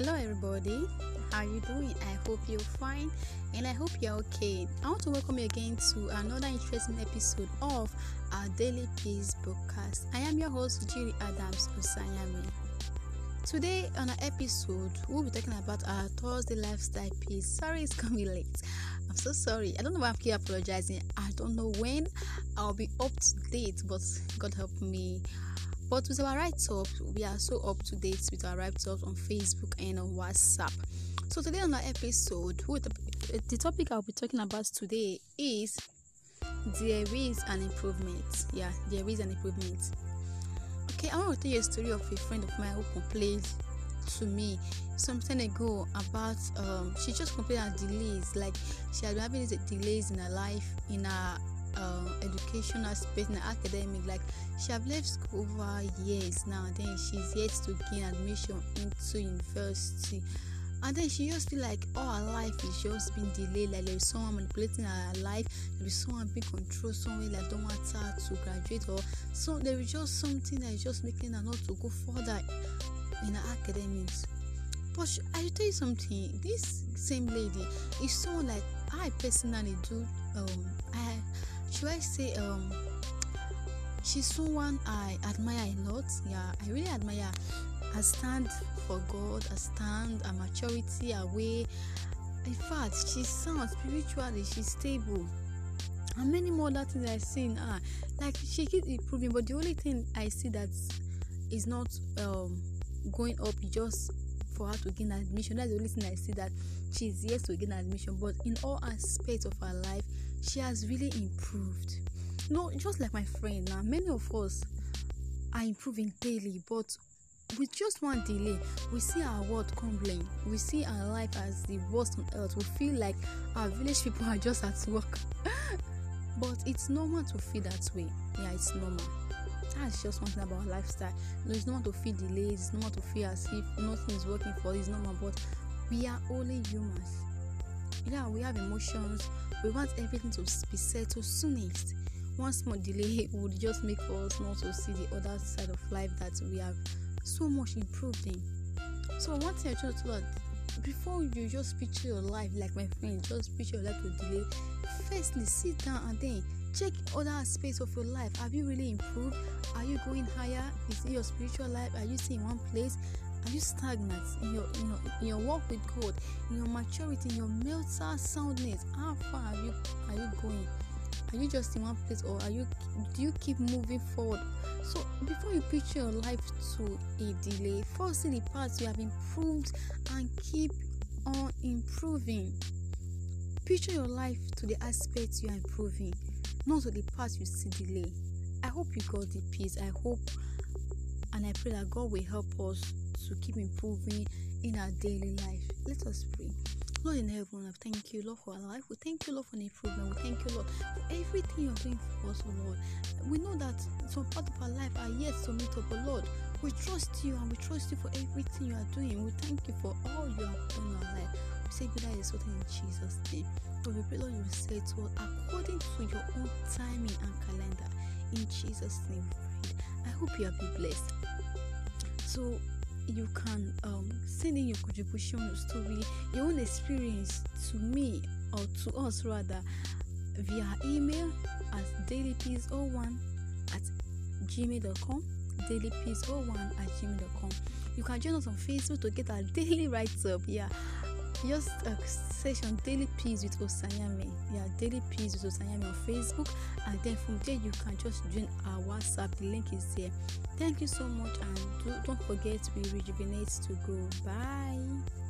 Hello, everybody. How are you doing? I hope you're fine, and I hope you're okay. I want to welcome you again to another interesting episode of our Daily Peace podcast. I am your host, Jiri Adams Osanyami. Today on our episode, we'll be talking about our Thursday lifestyle piece. Sorry, it's coming late. I'm so sorry. I don't know why I'm here apologizing. I don't know when I'll be up to date, but God help me. But with our write up, we are so up to date with our write ups on Facebook and on WhatsApp. So today on our episode, the topic I'll be talking about today is there is an improvement. Yeah, there is an improvement. Okay, I want to tell you a story of a friend of mine who complained to me some time ago about um she just complained about delays like she had been having delays in her life in her uh, educational space in academic like she have left school over years now. Then she's yet to gain admission into university. And then she just feel like all her life is just being delayed. Like there's someone manipulating her life. There's someone being control somewhere like don't want her to graduate or so. There is just something that is just making her not to go further in her academics. But she, i tell you something this same lady is someone like i personally do um i should i say um she's someone i admire a lot. Yeah i really admire her. Stand for god. Her stand her maturity her way. In fact she's sound spiritually she's stable. And many more other things i see in her. Like she keeps improving but the only thing i see that is not um going up just for her to gain admission. That's the only thing i see that she's yet to gain admission. But in all aspects of her life she has really improved. No just like my friend now many of us are improving daily but with just one delay we see our world crumbling. We see our life as the worst on earth. We feel like our village people are just at work. But it's normal to feel that way. Yeah it's normal. That's just one thing about lifestyle. No it's normal to feel delays it's normal to feel as if nothing is working for us it's normal but we are only humans yeah we have emotions. We want everything to be settled soonest one small delay would just make us not to see the other side of life that we have so much improved in. So one thing i just thought before you just picture your life like my friend just picture your life to delay firstly sit down and then check other aspects of your life. Have you really improved? Are you going higher? Is it your spiritual life? Are you staying in one place are you stagnant in your in your in your walk with god in your maturity in your mental soundness? How far are you are you going? Are you just in one place or are you do you keep moving forward? So before you picture your life to a delay first see the parts you have improved and keep on improving. Picture your life to the aspects you are improving not to the parts you see delay. I hope you got the peace. I hope and i pray that god will help us to keep improving in our daily life let us pray Lord in heaven, I thank you, Lord, for our life. We thank you, Lord, for the improvement. We thank you, Lord, for everything you're doing for us, oh Lord. We know that some part of our life are yet to meet up, but Lord, we trust you and we trust you for everything you are doing. We thank you for all you have done in our life. We say, be that is something in Jesus' name. Lord, we pray, Lord, you say to us according to your own timing and calendar. In Jesus' name, we pray. I hope you have been blessed. So, you can um, send in your contribution, your story, your own experience to me or to us rather via email at dailypeace01 at gmail.com dailypeace01 at gmail.com you can join us on facebook to get our daily write-up. Yeah just uh, a session daily peace with osanyame. Yeah daily peace with osanyame on facebook. And then from there you can just join our whatsapp. The link is there. Thank you so much. And do, don't forget we rejuvenate to grow. Bye